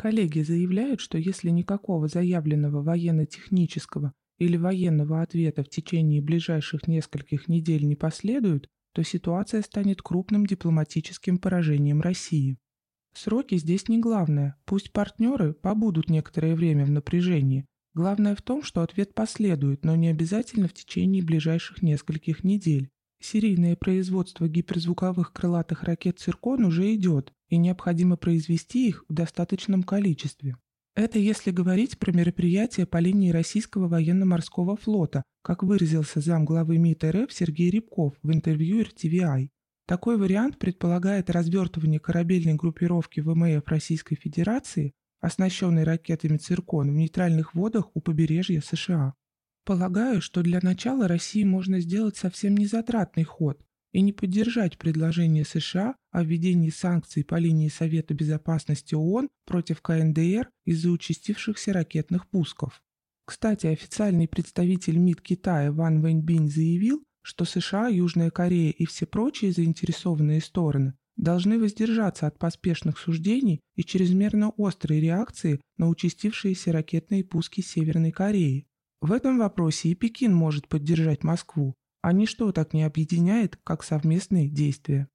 Коллеги заявляют, что если никакого заявленного военно-технического или военного ответа в течение ближайших нескольких недель не последует, то ситуация станет крупным дипломатическим поражением России. Сроки здесь не главное, пусть партнеры побудут некоторое время в напряжении. Главное в том, что ответ последует, но не обязательно в течение ближайших нескольких недель. Серийное производство гиперзвуковых крылатых ракет «Циркон» уже идет, и необходимо произвести их в достаточном количестве. Это если говорить про мероприятия по линии российского военно-морского флота, как выразился замглавы МИД РФ Сергей Рябков в интервью RTVI. Такой вариант предполагает развертывание корабельной группировки ВМФ Российской Федерации, оснащенной ракетами «Циркон» в нейтральных водах у побережья США. Полагаю, что для начала России можно сделать совсем незатратный ход и не поддержать предложение США о введении санкций по линии Совета Безопасности ООН против КНДР из-за участившихся ракетных пусков. Кстати, официальный представитель МИД Китая Ван Вэньбинь заявил, что США, Южная Корея и все прочие заинтересованные стороны должны воздержаться от поспешных суждений и чрезмерно острой реакции на участившиеся ракетные пуски Северной Кореи. В этом вопросе и Пекин может поддержать Москву, а ничто так не объединяет, как совместные действия.